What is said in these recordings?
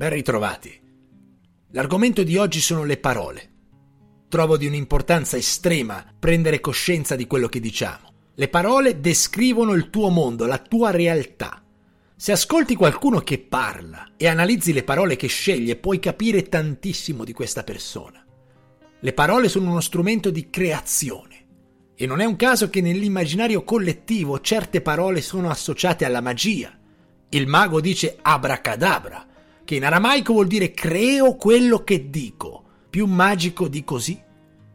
Ben ritrovati. L'argomento di oggi sono le parole. Trovo di un'importanza estrema prendere coscienza di quello che diciamo. Le parole descrivono il tuo mondo, la tua realtà. Se ascolti qualcuno che parla e analizzi le parole che sceglie, puoi capire tantissimo di questa persona. Le parole sono uno strumento di creazione. E non è un caso che nell'immaginario collettivo certe parole sono associate alla magia. Il mago dice abracadabra, che in aramaico vuol dire creo quello che dico. Più magico di così?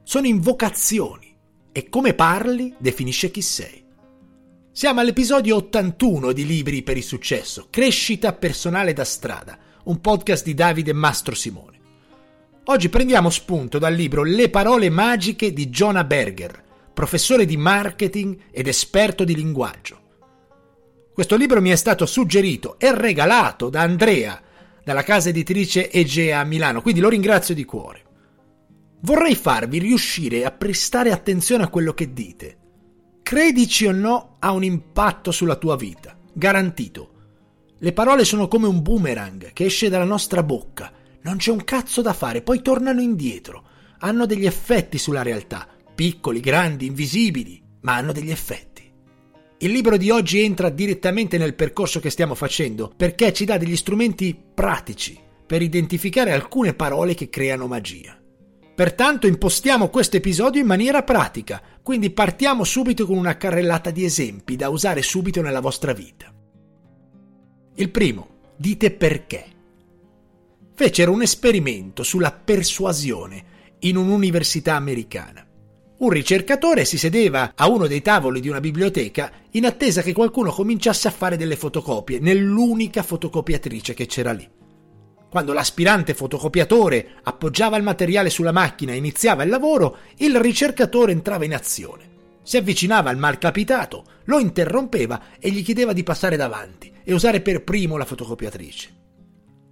Sono invocazioni e come parli definisce chi sei. Siamo all'episodio 81 di Libri per il successo, Crescita personale da strada, un podcast di Davide Mastro Simone. Oggi prendiamo spunto dal libro Le parole magiche di Jonah Berger, professore di marketing ed esperto di linguaggio. Questo libro mi è stato suggerito e regalato da Andrea, dalla casa editrice Egea a Milano, quindi lo ringrazio di cuore. Vorrei farvi riuscire a prestare attenzione a quello che dite. Credici o no, ha un impatto sulla tua vita, garantito. Le parole sono come un boomerang che esce dalla nostra bocca, non c'è un cazzo da fare, poi tornano indietro, hanno degli effetti sulla realtà piccoli, grandi, invisibili, ma hanno degli effetti. Il libro di oggi entra direttamente nel percorso che stiamo facendo perché ci dà degli strumenti pratici per identificare alcune parole che creano magia. Pertanto impostiamo questo episodio in maniera pratica, quindi partiamo subito con una carrellata di esempi da usare subito nella vostra vita. Il primo, dite perché. Fecero un esperimento sulla persuasione in un'università americana. Un ricercatore si sedeva a uno dei tavoli di una biblioteca in attesa che qualcuno cominciasse a fare delle fotocopie nell'unica fotocopiatrice che c'era lì. Quando l'aspirante fotocopiatore appoggiava il materiale sulla macchina e iniziava il lavoro, il ricercatore entrava in azione. Si avvicinava al malcapitato, lo interrompeva e gli chiedeva di passare davanti e usare per primo la fotocopiatrice.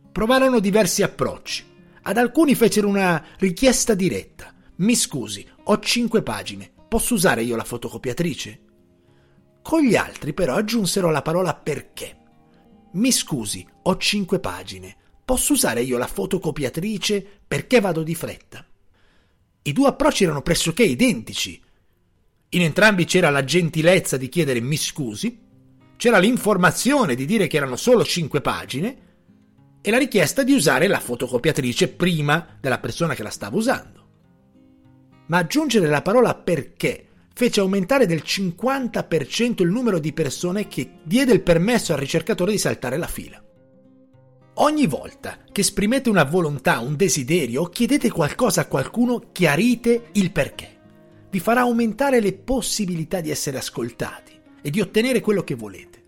Provarono diversi approcci. Ad alcuni fecero una richiesta diretta. Mi scusi, ho cinque pagine, posso usare io la fotocopiatrice? Con gli altri però aggiunsero la parola perché. Mi scusi, ho cinque pagine, posso usare io la fotocopiatrice perché vado di fretta? I due approcci erano pressoché identici. In entrambi c'era la gentilezza di chiedere mi scusi, c'era l'informazione di dire che erano solo cinque pagine e la richiesta di usare la fotocopiatrice prima della persona che la stava usando ma aggiungere la parola perché fece aumentare del 50% il numero di persone che diede il permesso al ricercatore di saltare la fila. Ogni volta che esprimete una volontà, un desiderio chiedete qualcosa a qualcuno, chiarite il perché. Vi farà aumentare le possibilità di essere ascoltati e di ottenere quello che volete.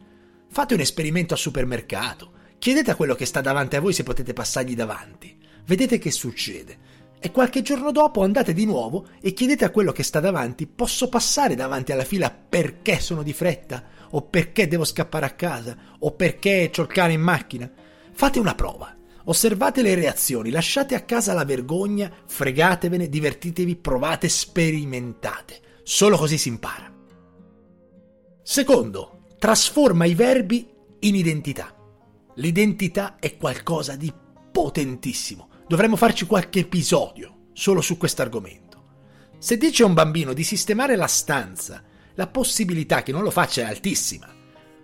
Fate un esperimento al supermercato, chiedete a quello che sta davanti a voi se potete passargli davanti. Vedete che succede e qualche giorno dopo andate di nuovo e chiedete a quello che sta davanti posso passare davanti alla fila perché sono di fretta o perché devo scappare a casa o perché c'ho il cane in macchina. Fate una prova. Osservate le reazioni, lasciate a casa la vergogna, fregatevene, divertitevi, provate, sperimentate. Solo così si impara. Secondo, trasforma i verbi in identità. L'identità è qualcosa di potentissimo Dovremmo farci qualche episodio solo su questo argomento. Se dice a un bambino di sistemare la stanza, la possibilità che non lo faccia è altissima.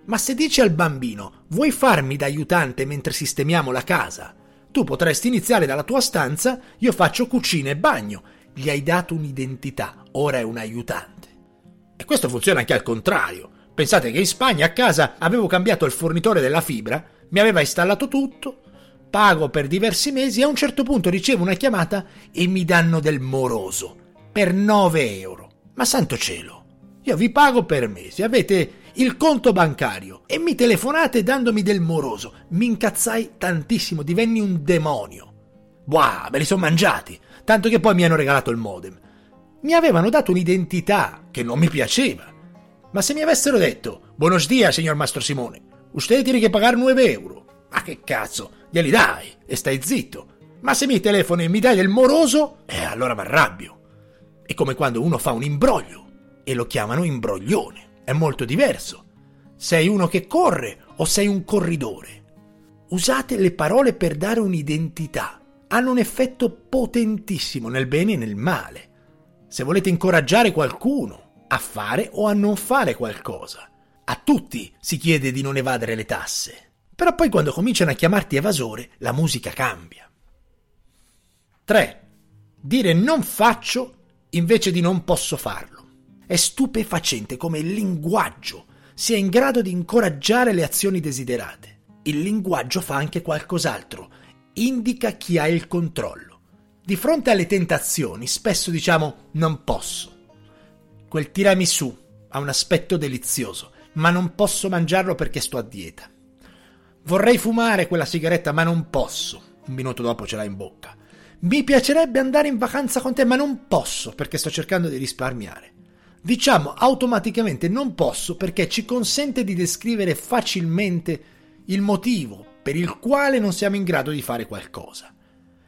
Ma se dice al bambino vuoi farmi da aiutante mentre sistemiamo la casa, tu potresti iniziare dalla tua stanza, io faccio cucina e bagno. Gli hai dato un'identità, ora è un aiutante. E questo funziona anche al contrario. Pensate che in Spagna a casa avevo cambiato il fornitore della fibra, mi aveva installato tutto, pago per diversi mesi e a un certo punto ricevo una chiamata e mi danno del moroso per 9 euro. Ma santo cielo, io vi pago per mesi, avete il conto bancario e mi telefonate dandomi del moroso. Mi incazzai tantissimo, divenni un demonio. Buah, me li sono mangiati, tanto che poi mi hanno regalato il modem. Mi avevano dato un'identità che non mi piaceva. Ma se mi avessero detto, buenos dias, signor Mastro Simone, usted tiene che pagare 9 euro. Ma che cazzo, glieli dai e stai zitto. Ma se mi telefoni e mi dai del moroso, eh allora mi arrabbio. È come quando uno fa un imbroglio e lo chiamano imbroglione. È molto diverso. Sei uno che corre o sei un corridore? Usate le parole per dare un'identità. Hanno un effetto potentissimo nel bene e nel male. Se volete incoraggiare qualcuno a fare o a non fare qualcosa, a tutti si chiede di non evadere le tasse. Però poi quando cominciano a chiamarti evasore, la musica cambia. 3. Dire non faccio invece di non posso farlo. È stupefacente come il linguaggio sia in grado di incoraggiare le azioni desiderate. Il linguaggio fa anche qualcos'altro, indica chi ha il controllo. Di fronte alle tentazioni spesso diciamo non posso. Quel tiramisù ha un aspetto delizioso, ma non posso mangiarlo perché sto a dieta. Vorrei fumare quella sigaretta, ma non posso. Un minuto dopo ce l'ha in bocca. Mi piacerebbe andare in vacanza con te, ma non posso perché sto cercando di risparmiare. Diciamo automaticamente non posso perché ci consente di descrivere facilmente il motivo per il quale non siamo in grado di fare qualcosa.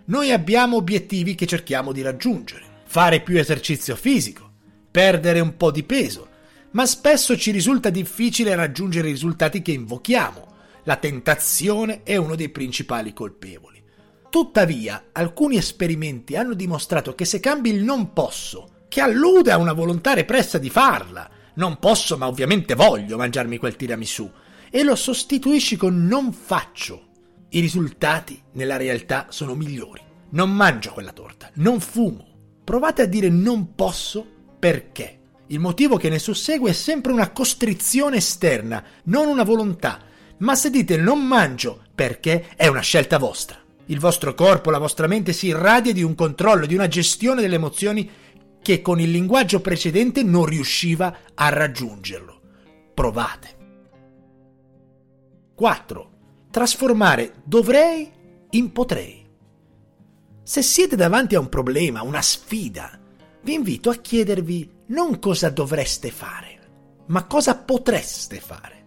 Noi abbiamo obiettivi che cerchiamo di raggiungere, fare più esercizio fisico, perdere un po' di peso, ma spesso ci risulta difficile raggiungere i risultati che invochiamo. La tentazione è uno dei principali colpevoli. Tuttavia, alcuni esperimenti hanno dimostrato che se cambi il non posso, che allude a una volontà repressa di farla, non posso ma ovviamente voglio mangiarmi quel tiramisù, e lo sostituisci con non faccio, i risultati nella realtà sono migliori. Non mangio quella torta, non fumo. Provate a dire non posso perché. Il motivo che ne sussegue è sempre una costrizione esterna, non una volontà. Ma se dite non mangio perché è una scelta vostra. Il vostro corpo, la vostra mente si irradia di un controllo, di una gestione delle emozioni che con il linguaggio precedente non riusciva a raggiungerlo. Provate. 4. Trasformare dovrei in potrei. Se siete davanti a un problema, una sfida, vi invito a chiedervi non cosa dovreste fare, ma cosa potreste fare.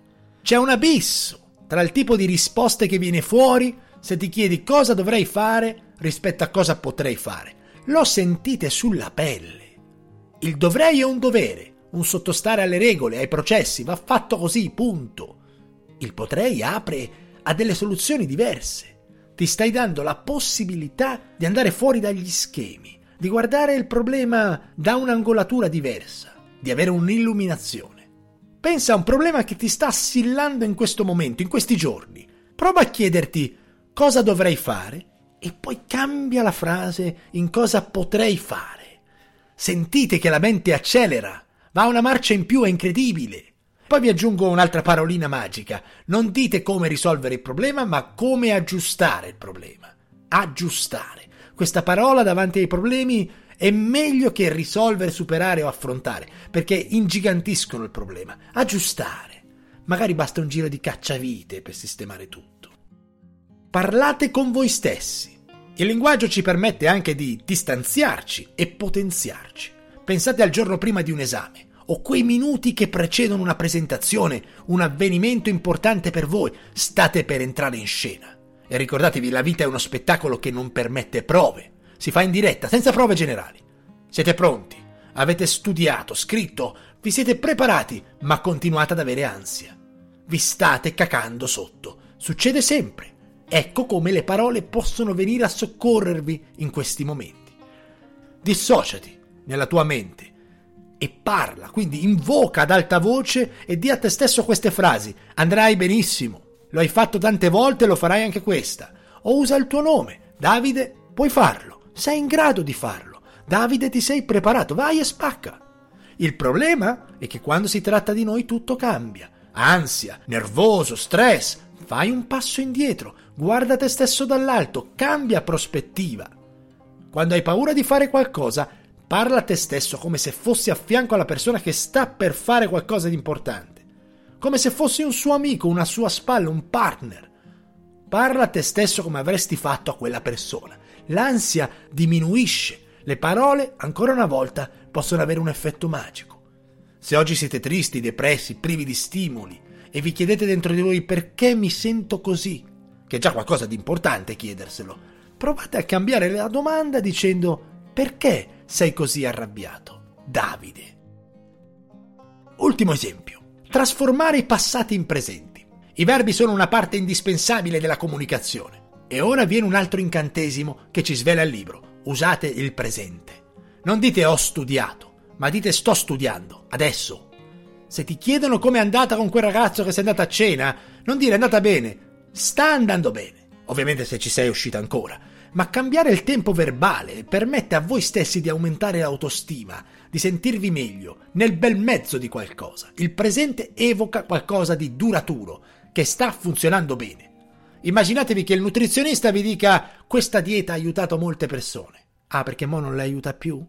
C'è un abisso tra il tipo di risposte che viene fuori se ti chiedi cosa dovrei fare rispetto a cosa potrei fare. Lo sentite sulla pelle. Il dovrei è un dovere, un sottostare alle regole, ai processi, va fatto così, punto. Il potrei apre a delle soluzioni diverse. Ti stai dando la possibilità di andare fuori dagli schemi, di guardare il problema da un'angolatura diversa, di avere un'illuminazione. Pensa a un problema che ti sta assillando in questo momento, in questi giorni. Prova a chiederti cosa dovrei fare e poi cambia la frase in cosa potrei fare. Sentite che la mente accelera, va una marcia in più, è incredibile. Poi vi aggiungo un'altra parolina magica. Non dite come risolvere il problema, ma come aggiustare il problema. Aggiustare. Questa parola davanti ai problemi è meglio che risolvere, superare o affrontare, perché ingigantiscono il problema. Aggiustare. Magari basta un giro di cacciavite per sistemare tutto. Parlate con voi stessi. Il linguaggio ci permette anche di distanziarci e potenziarci. Pensate al giorno prima di un esame o quei minuti che precedono una presentazione, un avvenimento importante per voi, state per entrare in scena. E ricordatevi, la vita è uno spettacolo che non permette prove. Si fa in diretta, senza prove generali. Siete pronti? Avete studiato, scritto, vi siete preparati, ma continuate ad avere ansia. Vi state cacando sotto. Succede sempre. Ecco come le parole possono venire a soccorrervi in questi momenti. Dissociati nella tua mente e parla, quindi invoca ad alta voce e di a te stesso queste frasi. Andrai benissimo, lo hai fatto tante volte, lo farai anche questa. O usa il tuo nome, Davide, puoi farlo, sei in grado di farlo. Davide ti sei preparato, vai e spacca. Il problema è che quando si tratta di noi tutto cambia. Ansia, nervoso, stress, fai un passo indietro, guarda te stesso dall'alto, cambia prospettiva. Quando hai paura di fare qualcosa, parla a te stesso come se fossi a fianco alla persona che sta per fare qualcosa di importante, come se fossi un suo amico, una sua spalla, un partner. Parla a te stesso come avresti fatto a quella persona. L'ansia diminuisce. Le parole, ancora una volta, possono avere un effetto magico. Se oggi siete tristi, depressi, privi di stimoli e vi chiedete dentro di voi perché mi sento così, che è già qualcosa di importante chiederselo, provate a cambiare la domanda dicendo perché sei così arrabbiato? Davide. Ultimo esempio. Trasformare i passati in presenti. I verbi sono una parte indispensabile della comunicazione. E ora viene un altro incantesimo che ci svela il libro. Usate il presente. Non dite ho studiato, ma dite sto studiando, adesso. Se ti chiedono come è andata con quel ragazzo che sei andata a cena, non dire è andata bene, sta andando bene. Ovviamente se ci sei uscita ancora. Ma cambiare il tempo verbale permette a voi stessi di aumentare l'autostima, di sentirvi meglio, nel bel mezzo di qualcosa. Il presente evoca qualcosa di duraturo, che sta funzionando bene. Immaginatevi che il nutrizionista vi dica questa dieta ha aiutato molte persone. Ah, perché mo non le aiuta più?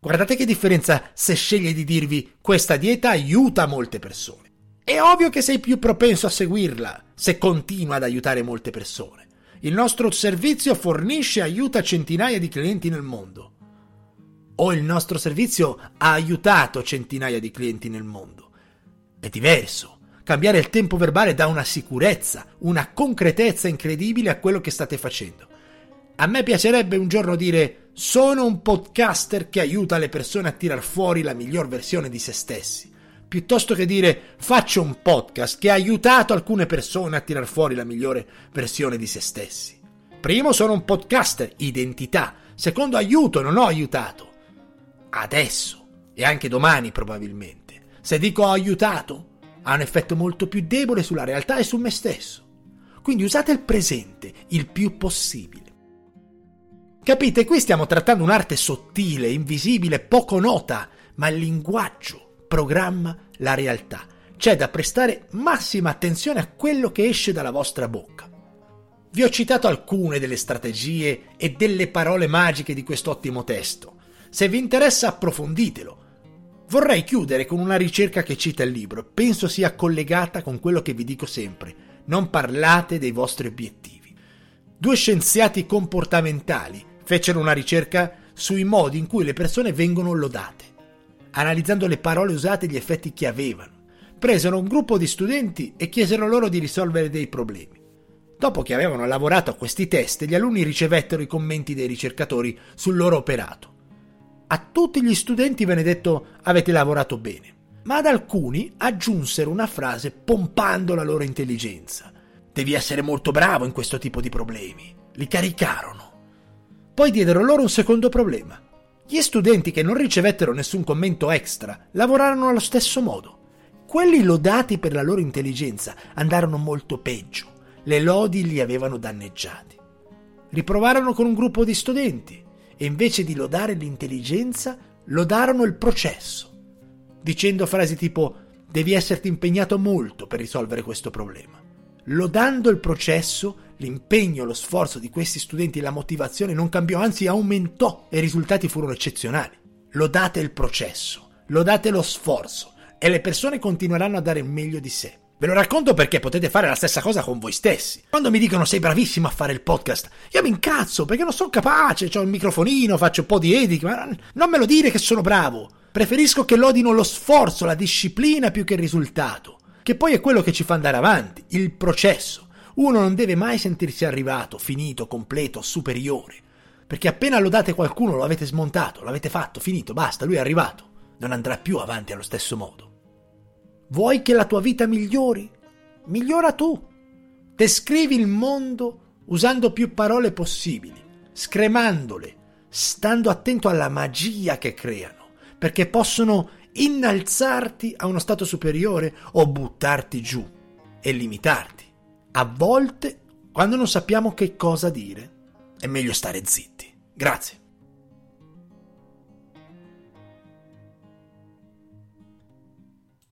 Guardate che differenza se sceglie di dirvi questa dieta aiuta molte persone. È ovvio che sei più propenso a seguirla se continua ad aiutare molte persone. Il nostro servizio fornisce e aiuta centinaia di clienti nel mondo. O il nostro servizio ha aiutato centinaia di clienti nel mondo. È diverso. Cambiare il tempo verbale dà una sicurezza, una concretezza incredibile a quello che state facendo. A me piacerebbe un giorno dire sono un podcaster che aiuta le persone a tirar fuori la miglior versione di se stessi, piuttosto che dire faccio un podcast che ha aiutato alcune persone a tirar fuori la migliore versione di se stessi. Primo sono un podcaster, identità. Secondo aiuto, non ho aiutato. Adesso e anche domani probabilmente. Se dico ho aiutato, ha un effetto molto più debole sulla realtà e su me stesso. Quindi usate il presente il più possibile. Capite? Qui stiamo trattando un'arte sottile, invisibile, poco nota, ma il linguaggio programma la realtà. C'è da prestare massima attenzione a quello che esce dalla vostra bocca. Vi ho citato alcune delle strategie e delle parole magiche di quest'ottimo testo. Se vi interessa approfonditelo. Vorrei chiudere con una ricerca che cita il libro, penso sia collegata con quello che vi dico sempre. Non parlate dei vostri obiettivi. Due scienziati comportamentali fecero una ricerca sui modi in cui le persone vengono lodate, analizzando le parole usate e gli effetti che avevano. Presero un gruppo di studenti e chiesero loro di risolvere dei problemi. Dopo che avevano lavorato a questi test, gli alunni ricevettero i commenti dei ricercatori sul loro operato. A tutti gli studenti venne detto avete lavorato bene, ma ad alcuni aggiunsero una frase pompando la loro intelligenza. Devi essere molto bravo in questo tipo di problemi. Li caricarono. Poi diedero loro un secondo problema. Gli studenti che non ricevettero nessun commento extra lavorarono allo stesso modo. Quelli lodati per la loro intelligenza andarono molto peggio. Le lodi li avevano danneggiati. Riprovarono con un gruppo di studenti e invece di lodare l'intelligenza, lodarono il processo, dicendo frasi tipo devi esserti impegnato molto per risolvere questo problema. Lodando il processo, l'impegno, lo sforzo di questi studenti e la motivazione non cambiò, anzi aumentò e i risultati furono eccezionali. Lodate il processo, lodate lo sforzo e le persone continueranno a dare il meglio di sé. Ve lo racconto perché potete fare la stessa cosa con voi stessi. Quando mi dicono sei bravissimo a fare il podcast, io mi incazzo perché non sono capace, ho il microfonino, faccio un po' di editing, ma non me lo dire che sono bravo. Preferisco che lodino lo sforzo, la disciplina più che il risultato, che poi è quello che ci fa andare avanti, il processo. Uno non deve mai sentirsi arrivato, finito, completo, superiore. Perché appena lodate qualcuno lo avete smontato, l'avete fatto, finito, basta, lui è arrivato. Non andrà più avanti allo stesso modo. Vuoi che la tua vita migliori? Migliora tu. Descrivi il mondo usando più parole possibili, scremandole, stando attento alla magia che creano, perché possono innalzarti a uno stato superiore o buttarti giù e limitarti. A volte, quando non sappiamo che cosa dire, è meglio stare zitti. Grazie.